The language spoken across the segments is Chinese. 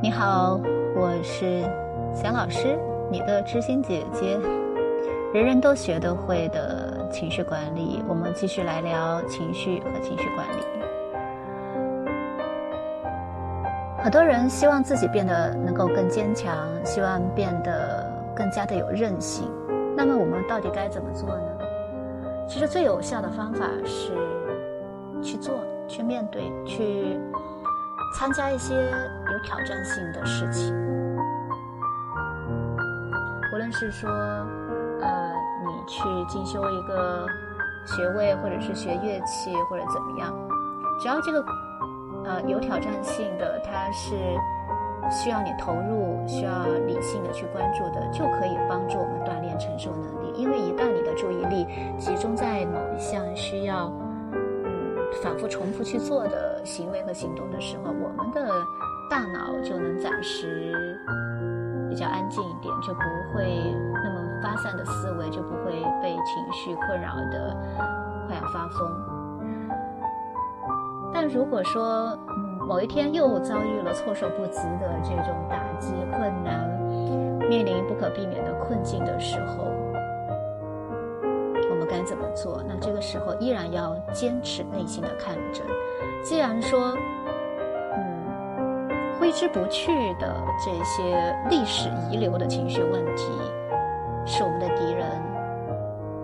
你好，我是小老师，你的知心姐姐。人人都学得会的情绪管理，我们继续来聊情绪和情绪管理。很多人希望自己变得能够更坚强，希望变得更加的有韧性。那么我们到底该怎么做呢？其实最有效的方法是去做、去面对、去参加一些有挑战性的事情。无论是说，呃，你去进修一个学位，或者是学乐器，或者怎么样，只要这个呃有挑战性的，它是需要你投入、需要理性的去关注的，就可以帮助我们锻炼承受能力。因为一旦你的注意力集中在某一项需要嗯反复重复去做的行为和行动的时候，我们的大脑就能暂时比较安静一点，就不会那么发散的思维，就不会被情绪困扰的快要发疯。但如果说嗯某一天又遭遇了措手不及的这种打击、困难，面临不可避免的困境的时候，该怎么做？那这个时候依然要坚持内心的看诊。既然说，嗯，挥之不去的这些历史遗留的情绪问题是我们的敌人，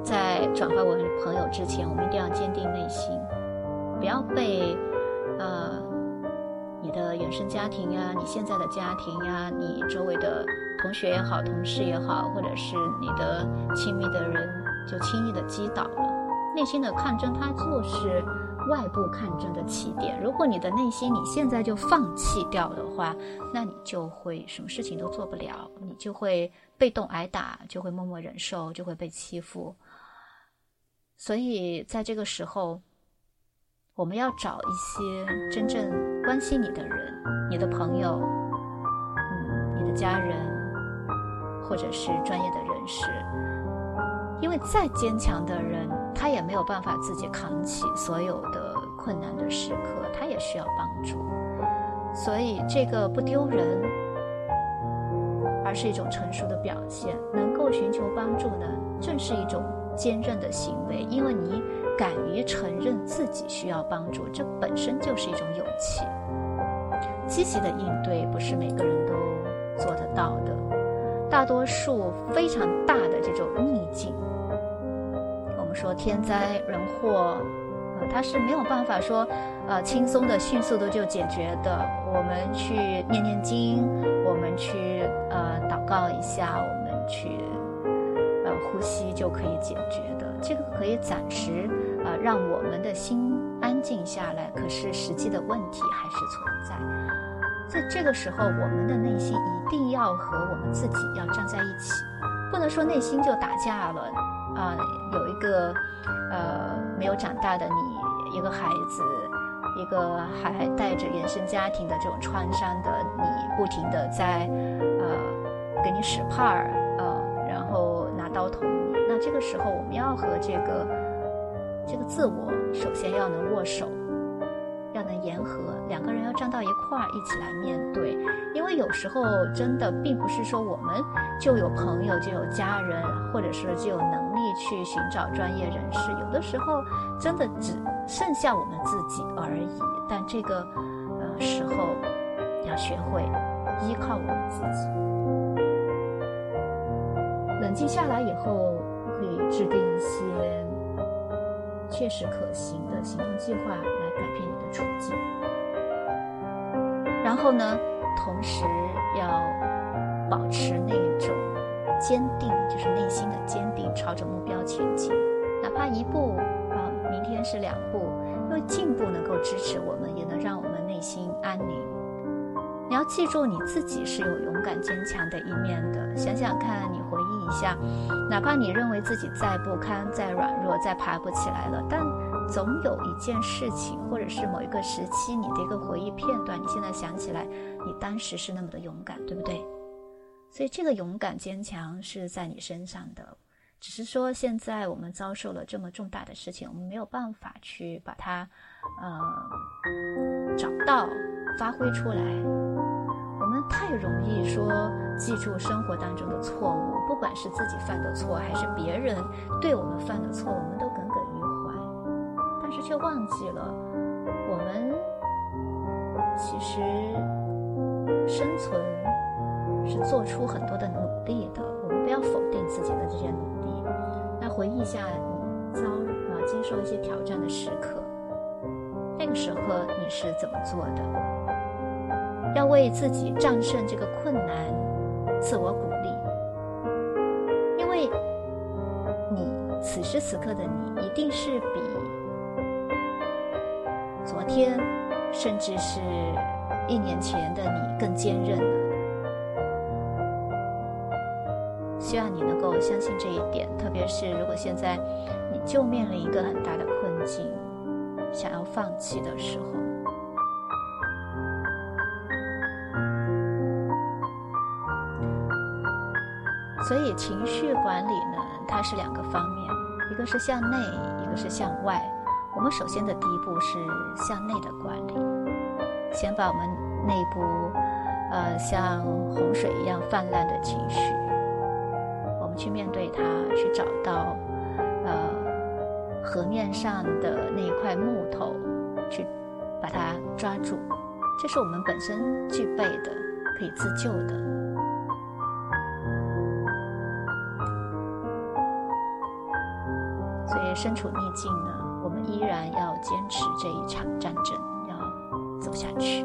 在转化为朋友之前，我们一定要坚定内心，不要被呃你的原生家庭呀、你现在的家庭呀、你周围的同学也好、同事也好，或者是你的亲密的人，就轻易的击倒了。内心的抗争，它就是外部抗争的起点。如果你的内心你现在就放弃掉的话，那你就会什么事情都做不了，你就会被动挨打，就会默默忍受，就会被欺负。所以在这个时候，我们要找一些真正关心你的人，你的朋友，嗯，你的家人，或者是专业的人士。因为再坚强的人，他也没有办法自己扛起所有的困难的时刻，他也需要帮助。所以这个不丢人，而是一种成熟的表现。能够寻求帮助呢，正是一种坚韧的行为，因为你敢于承认自己需要帮助，这本身就是一种勇气。积极的应对不是每个人都做得到的，大多数非常大的这种逆境。我们说天灾人祸，呃，它是没有办法说，呃，轻松的、迅速的就解决的。我们去念念经，我们去呃祷告一下，我们去呃呼吸就可以解决的。这个可以暂时呃让我们的心安静下来，可是实际的问题还是存在。在这个时候，我们的内心一定要和我们自己要站在一起，不能说内心就打架了。啊，有一个，呃，没有长大的你，一个孩子，一个还带着原生家庭的这种创伤的你，不停的在，呃，给你使绊儿，呃，然后拿刀捅你。那这个时候，我们要和这个，这个自我，首先要能握手。要能言和，两个人要站到一块儿，一起来面对。因为有时候真的并不是说我们就有朋友，就有家人，或者是就有能力去寻找专业人士。有的时候真的只剩下我们自己而已。但这个呃时候要学会依靠我们自己。冷静下来以后，可以制定一些确实可行的行动计划来。改变处境，然后呢，同时要保持那种坚定，就是内心的坚定，朝着目标前进，哪怕一步啊，明天是两步，因为进步能够支持我们，也能让我们内心安宁。你要记住，你自己是有勇敢坚强的一面的。想想看，你回忆一下，哪怕你认为自己再不堪、再软弱、再爬不起来了，但。总有一件事情，或者是某一个时期，你的一个回忆片段，你现在想起来，你当时是那么的勇敢，对不对？所以这个勇敢坚强是在你身上的，只是说现在我们遭受了这么重大的事情，我们没有办法去把它，呃，找到、发挥出来。我们太容易说记住生活当中的错误，不管是自己犯的错，还是别人对我们犯的错，我们都耿耿，是却忘记了我们其实生存是做出很多的努力的。我们不要否定自己的这些努力。那回忆一下你遭啊经受一些挑战的时刻，那个时候你是怎么做的？要为自己战胜这个困难，自我鼓励，因为你此时此刻的你，一定是比昨天，甚至是一年前的你更坚韧了。希望你能够相信这一点，特别是如果现在你就面临一个很大的困境，想要放弃的时候。所以情绪管理呢，它是两个方面，一个是向内，一个是向外。我们首先的第一步是向内的管理，先把我们内部，呃，像洪水一样泛滥的情绪，我们去面对它，去找到，呃，河面上的那一块木头，去把它抓住，这是我们本身具备的，可以自救的。所以身处逆境呢，我们依然要坚持这一场战争，要走下去。